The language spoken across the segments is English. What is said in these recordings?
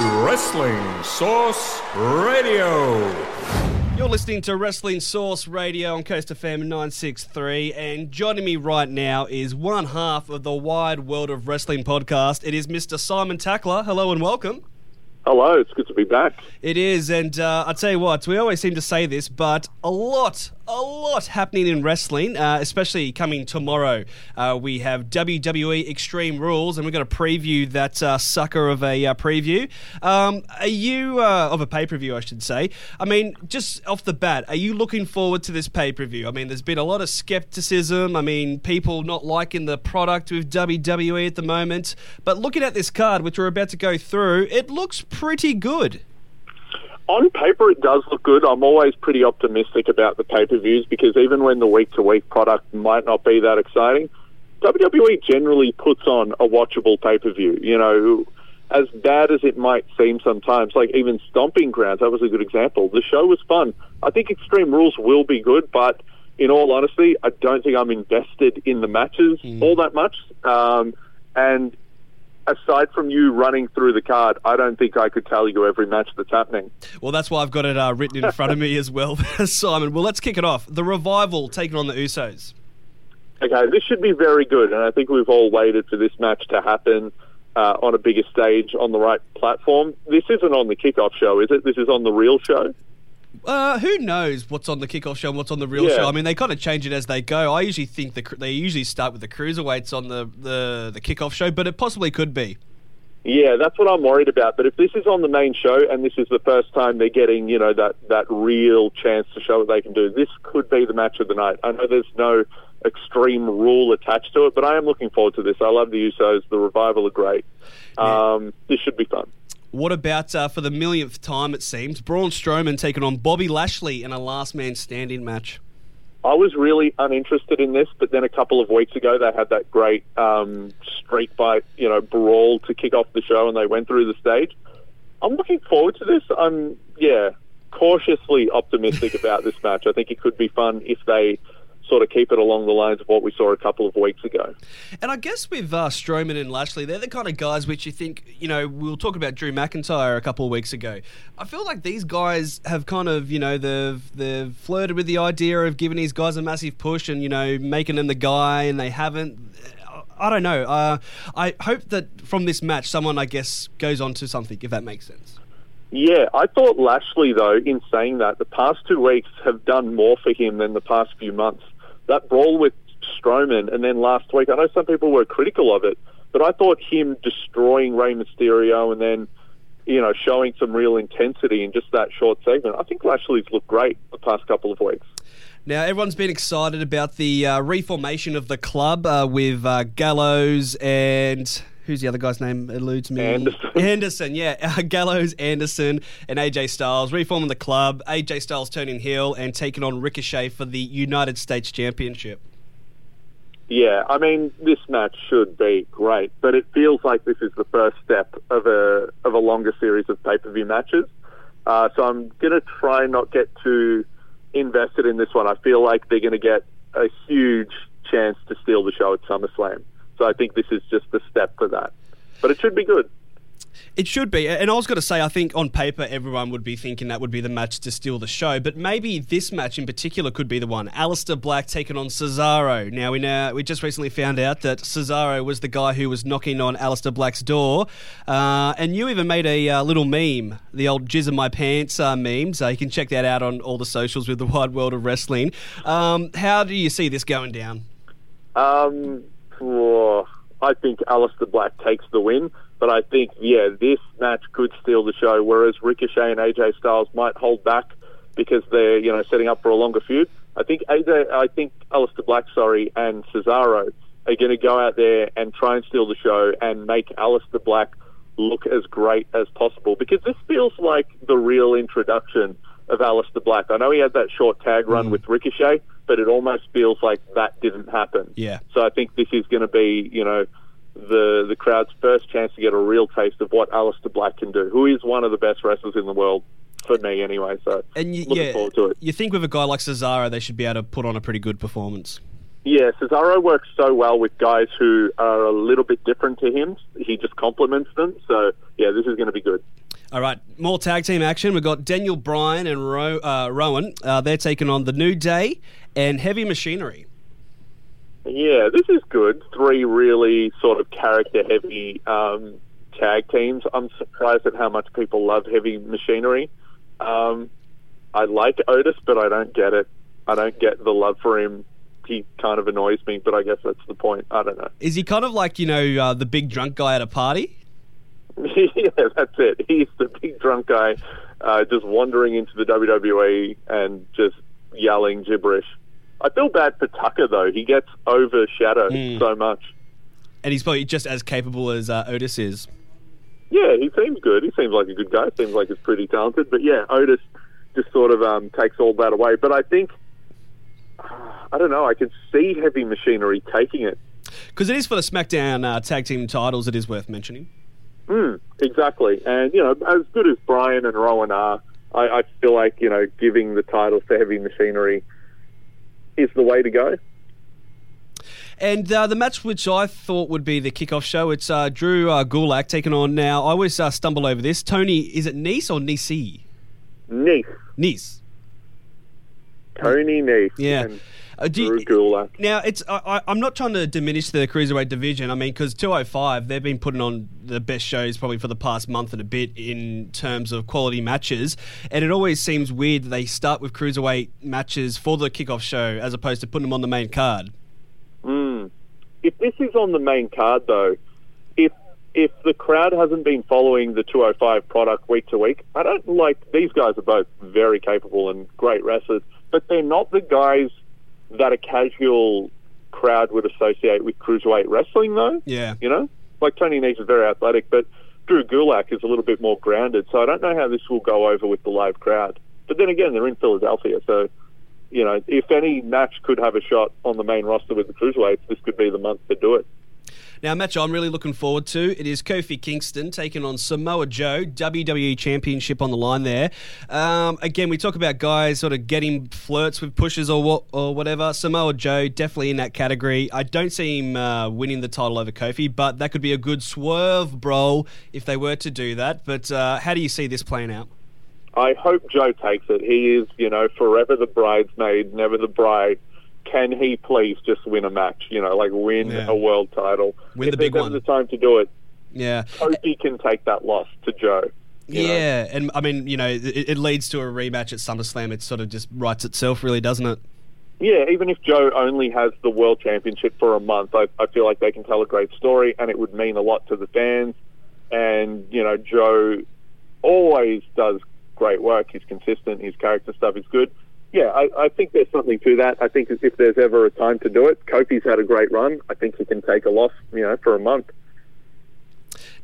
Wrestling Source Radio. You're listening to Wrestling Source Radio on Coast FM 963, and joining me right now is one half of the Wide World of Wrestling podcast. It is Mr. Simon Tackler. Hello and welcome. Hello, it's good to be back. It is, and uh, I tell you what, we always seem to say this, but a lot, a lot happening in wrestling, uh, especially coming tomorrow. Uh, we have WWE Extreme Rules, and we're going to preview that uh, sucker of a uh, preview. Um, are you uh, of a pay per view, I should say? I mean, just off the bat, are you looking forward to this pay per view? I mean, there's been a lot of skepticism. I mean, people not liking the product with WWE at the moment, but looking at this card, which we're about to go through, it looks pretty good. On paper, it does look good. I'm always pretty optimistic about the pay per views because even when the week to week product might not be that exciting, WWE generally puts on a watchable pay per view. You know, as bad as it might seem sometimes, like even Stomping Grounds, that was a good example. The show was fun. I think Extreme Rules will be good, but in all honesty, I don't think I'm invested in the matches all that much. Um, and aside from you running through the card, I don't think I could tell you every match that's happening. Well, that's why I've got it uh, written in front of me as well, Simon. Well, let's kick it off. The Revival taking on the Usos. Okay, this should be very good, and I think we've all waited for this match to happen uh, on a bigger stage on the right platform. This isn't on the kickoff show, is it? This is on the real show. Uh, who knows what's on the kickoff show and what's on the real Yeah. show? I mean, they kind of change it as they go. I usually think the, they usually start with the cruiserweights on the, the, the kickoff show, but it possibly could be. Yeah, that's what I'm worried about. But if this is on the main show and this is the first time they're getting, you know, that, that real chance to show what they can do, this could be the match of the night. I know there's no extreme rule attached to it, but I am looking forward to this. I love the Usos. The revival are great. Um, this should be fun. What about uh, for the millionth time, it seems, Braun Strowman taking on Bobby Lashley in a last man standing match? I was really uninterested in this, but then a couple of weeks ago they had that great um, street fight, you know, brawl to kick off the show, and they went through the stage. I'm looking forward to this. I'm, yeah, cautiously optimistic about this match. I think it could be fun if they sort of keep it along the lines of what we saw a couple of weeks ago. And I guess with uh, Strowman and Lashley, they're the kind of guys which you think, you know, we were talking about Drew McIntyre a couple of weeks ago. I feel like these guys have kind of, you know, they've, they've flirted with the idea of giving these guys a massive push and, you know, making them the guy, and they haven't. I don't know. Uh, I hope that from this match, someone, I guess, goes on to something, if that makes sense. Yeah, I thought Lashley, though, in saying that, the past two weeks have done more for him than the past few months. That brawl with Strowman, and then last week, I know some people were critical of it, but I thought him destroying Rey Mysterio and then, you know, showing some real intensity in just that short segment. I think Lashley's looked great the past couple of weeks. Now, everyone's been excited about the uh, reformation of the club uh, with uh, Gallows and. Who's the other guy's name? Eludes me. Anderson. Anderson, yeah. Uh, Gallows, Anderson, and AJ Styles reforming the club. AJ Styles turning heel and taking on Ricochet for the United States Championship. Yeah, I mean, this match should be great, but it feels like this is the first step of a of a longer series of pay per view matches. Uh, so I'm going to try and not get too invested in this one. I feel like they're going to get a huge chance to steal the show at SummerSlam. So I think this is just the step for that. But it should be good. It should be. And I was going to say, I think on paper, everyone would be thinking that would be the match to steal the show. But maybe this match in particular could be the one. Aleister Black taking on Cesaro. Now, we, know, we just recently found out that Cesaro was the guy who was knocking on Aleister Black's door. Uh, and you even made a uh, little meme, the old jizz in my pants uh, memes. You can check that out on all the socials with the wide world of wrestling. Um, how do you see this going down? Um, oh, I think Aleister Black takes the win, but I think, yeah, this match could steal the show, whereas Ricochet and AJ Styles might hold back because they're, you know, setting up for a longer feud. I think AJ, I think Aleister Black, sorry, and Cesaro are going to go out there and try and steal the show and make Aleister Black look as great as possible because this feels like the real introduction of Aleister Black. I know he had that short tag run mm. with Ricochet, but it almost feels like that didn't happen. Yeah. So I think this is going to be, you know, the the crowd's first chance to get a real taste of what Aleister Black can do, who is one of the best wrestlers in the world for me anyway. So And you, looking yeah, forward to it. you think with a guy like Cesaro, they should be able to put on a pretty good performance. Yeah, Cesaro works so well with guys who are a little bit different to him. He just complements them. So yeah, this is going to be good. All right, more tag team action. We've got Daniel Bryan and Ro- uh, Rowan. Uh, they're taking on the New Day and Heavy Machinery. Yeah, this is good. Three really sort of character heavy um, tag teams. I'm surprised at how much people love heavy machinery. Um, I like Otis, but I don't get it. I don't get the love for him. He kind of annoys me, but I guess that's the point. I don't know. Is he kind of like, you know, uh, the big drunk guy at a party? yeah, that's it. He's the big drunk guy, uh, just wandering into the WWE and just yelling gibberish. I feel bad for Tucker though. He gets overshadowed Mm. so much. And he's probably just as capable as uh, Otis is. Yeah, he seems good. He seems like a good guy. Seems like he's pretty talented. But yeah, Otis just sort of um, takes all that away. But I think I don't know. I could see Heavy Machinery taking it. Because it is for the SmackDown uh, tag team titles, it is worth mentioning. Mm, exactly. And, you know, as good as Bryan and Rowan are, I, I feel like, you know, giving the titles to Heavy Machinery is the way to go. And uh, the match which I thought would be the kickoff show, it's uh, Drew uh, Gulak taking on now. I always uh, stumble over this. Tony, is it Nice or Nisi? Nice. Nice. Tony Nice. Yeah. And Uh, do you-. Now, it's I, I'm not trying to diminish the cruiserweight division. I mean, because 205, they've been putting on the best shows probably for the past month and a bit in terms of quality matches. And it always seems weird that they start with cruiserweight matches for the kickoff show as opposed to putting them on the main card. Mm. If this is on the main card, though, if if the crowd hasn't been following the 205 product week to week, I don't like these guys are both very capable and great wrestlers, but they're not the guys that a casual crowd would associate with cruiserweight wrestling, though. Yeah. You know, like Tony Nese is very athletic, but Drew Gulak is a little bit more grounded. So I don't know how this will go over with the live crowd. But then again, they're in Philadelphia, so you know, if any match could have a shot on the main roster with the cruiserweights, this could be the month to do it. Now, a match I'm really looking forward to. It is Kofi Kingston taking on Samoa Joe, WWE Championship on the line there. Um, again, we talk about guys sort of getting flirts with pushes or what or whatever. Samoa Joe definitely in that category. I don't see him uh, winning the title over Kofi, but that could be a good swerve, bro, if they were to do that. But uh, how do you see this playing out? I hope Joe takes it. He is, you know, forever the bridesmaid, never the bride. Can he please just win a match? You know, like win Yeah. a world title. Win if the big one. the time to do it, Yeah. Kofi can take that loss to Joe. you know. Yeah, and I mean, you know, it, it leads to a rematch at SummerSlam. It sort of just writes itself, really, doesn't it? Yeah, even if Joe only has the world championship for a month, I, I feel like they can tell a great story, and it would mean a lot to the fans. And you know, Joe always does great work. He's consistent. His character stuff is good. Yeah, I, I think there's something to that. I think if there's ever a time to do it, Kofi's had a great run. I think he can take a loss, you know, for a month.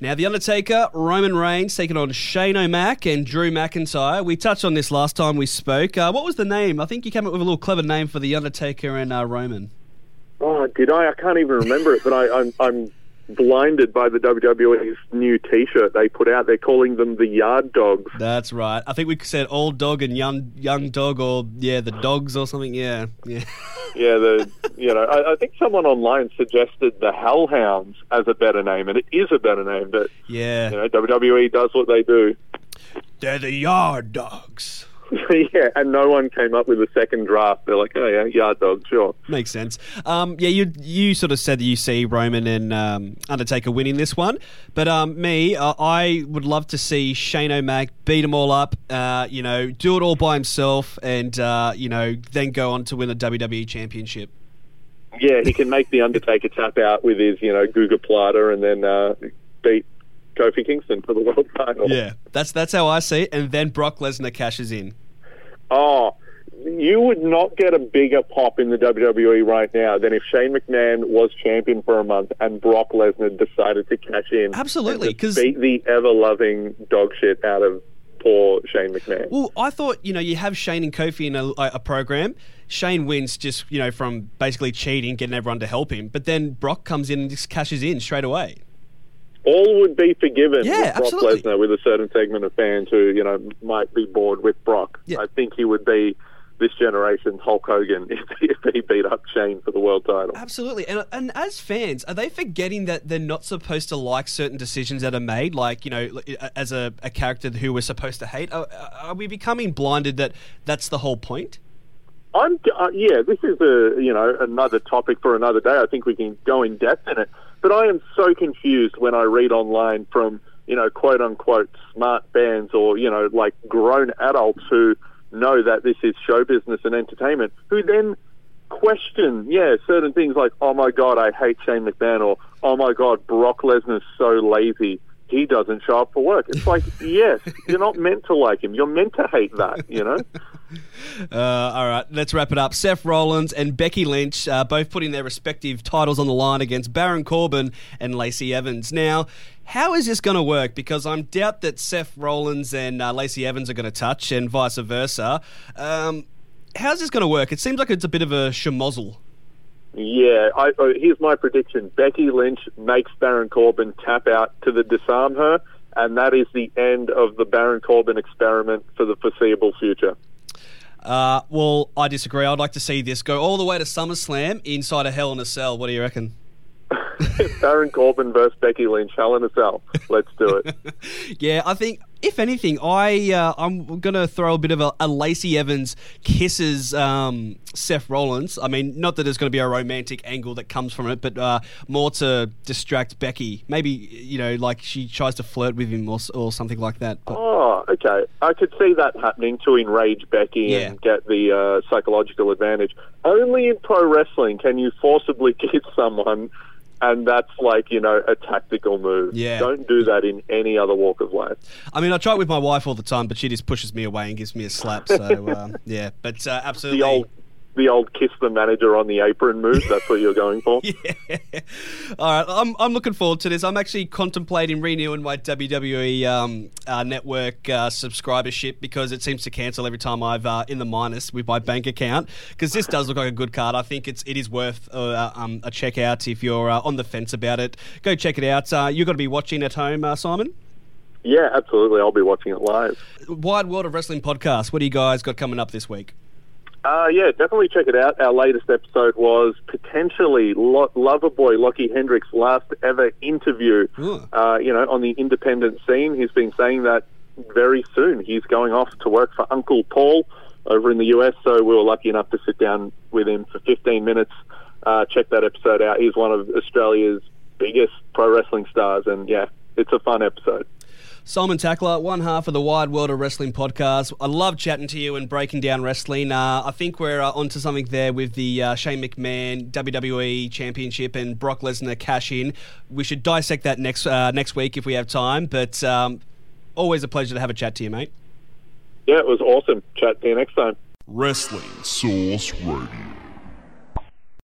Now, The Undertaker, Roman Reigns taking on Shane O'Mac and Drew McIntyre. We touched on this last time we spoke. Uh, what was the name? I think you came up with a little clever name for The Undertaker and uh, Roman. Oh, did I? I can't even remember it, but I, I'm, I'm blinded by the WWE's new T-shirt they put out. They're calling them the Yard Dogs. That's right. I think we said old dog and young young dog, or yeah, the dogs or something. Yeah, yeah. Yeah, the you know, I, I think someone online suggested the Hellhounds as a better name, and it is a better name. But yeah. you know, WWE does what they do. They're the yard dogs. yeah, and no one came up with a second draft. They're like, oh yeah, Yard dog, sure. Makes sense. Um, yeah, you you sort of said that you see Roman and um, Undertaker winning this one, but um, me, uh, I would love to see Shane O'Mac beat them all up. Uh, you know, do it all by himself, and uh, you know, then go on to win the WWE Championship. Yeah, he can make the Undertaker tap out with his you know Gogoplata, and then uh, beat Kofi Kingston for the world title. Yeah, that's that's how I see it. And then Brock Lesnar cashes in. Oh, you would not get a bigger pop in the WWE right now than if Shane McMahon was champion for a month and Brock Lesnar decided to cash in. Absolutely, because beat the ever loving dog shit out of poor Shane McMahon. Well, I thought you know you have Shane and Kofi in a, a program. Shane wins just you know from basically cheating, getting everyone to help him. But then Brock comes in and just cashes in straight away. All would be forgiven Yeah, with Brock absolutely. Lesnar with a certain segment of fans who, you know, might be bored with Brock. Yeah. I think he would be this generation's Hulk Hogan if, if he beat up Shane for the world title. Absolutely. And, and as fans, are they forgetting that they're not supposed to like certain decisions that are made? Like, you know, as a, a character who we're supposed to hate? Are, are we becoming blinded that that's the whole point? I'm, uh, yeah, this is a you know another topic for another day. I think we can go in depth in it. But I am so confused when I read online from you know quote unquote smart bands or you know like grown adults who know that this is show business and entertainment, who then question yeah certain things like oh my god I hate Shane McMahon or oh my god Brock Lesnar's so lazy he doesn't show up for work. It's like, yes, you're not meant to like him. You're meant to hate that, you know? Uh, all right, let's wrap it up. Seth Rollins and Becky Lynch uh, both putting their respective titles on the line against Baron Corbin and Lacey Evans. Now, how is this going to work? Because I'm doubt that Seth Rollins and uh, Lacey Evans are going to touch, and vice versa. Um, how's this going to work? It seems like it's a bit of a schmozzle. Yeah, I, oh, here's my prediction. Becky Lynch makes Baron Corbin tap out to the disarm her, and that is the end of the Baron Corbin experiment for the foreseeable future. Uh, well, I disagree. I'd like to see this go all the way to SummerSlam inside a Hell in a Cell. What do you reckon? Baron Corbin versus Becky Lynch, Hell in a Cell. Let's do it. yeah, I think if anything, I uh, I'm gonna throw a bit of a, a Lacey Evans kisses um, Seth Rollins. I mean, not that there's going to be a romantic angle that comes from it, but uh, more to distract Becky. Maybe you know, like she tries to flirt with him or, or something like that. But. Oh, okay. I could see that happening to enrage Becky yeah. and get the uh, psychological advantage. Only in pro wrestling can you forcibly kiss someone and that's like you know a tactical move. Yeah. Don't do that in any other walk of life. I mean, I try it with my wife all the time, but she just pushes me away and gives me a slap. So um, yeah, but uh, absolutely. The old the old kiss the manager on the apron move. That's what you're going for. yeah. All right. I'm, I'm looking forward to this. I'm actually contemplating renewing my WWE um, uh, network uh, subscribership because it seems to cancel every time I've uh, in the minus with my bank account. Because this does look like a good card. I think it's it is worth uh, um, a check out if you're uh, on the fence about it. Go check it out. Uh, you're going to be watching at home, Simon. Yeah, absolutely. I'll be watching it live. Wide World of Wrestling podcast. What do you guys got coming up this week? Uh, yeah, definitely check it out. Our latest episode was potentially Lo- Loverboy Lockie Hendricks' last ever interview. Uh, you know, on the independent scene, he's been saying that very soon he's going off to work for Uncle Paul over in the US. So we were lucky enough to sit down with him for 15 minutes. Uh, check that episode out. He's one of Australia's biggest pro wrestling stars, and yeah, it's a fun episode. Simon Tackler, one half of the Wide World of Wrestling podcast. I love chatting to you and breaking down wrestling. Uh, I think we're uh, onto something there with the uh, Shane McMahon WWE Championship and Brock Lesnar cash in. We should dissect that next uh, next week if we have time. But um, always a pleasure to have a chat to you, mate. Yeah, it was awesome. Chat to you next time. Wrestling Source Radio.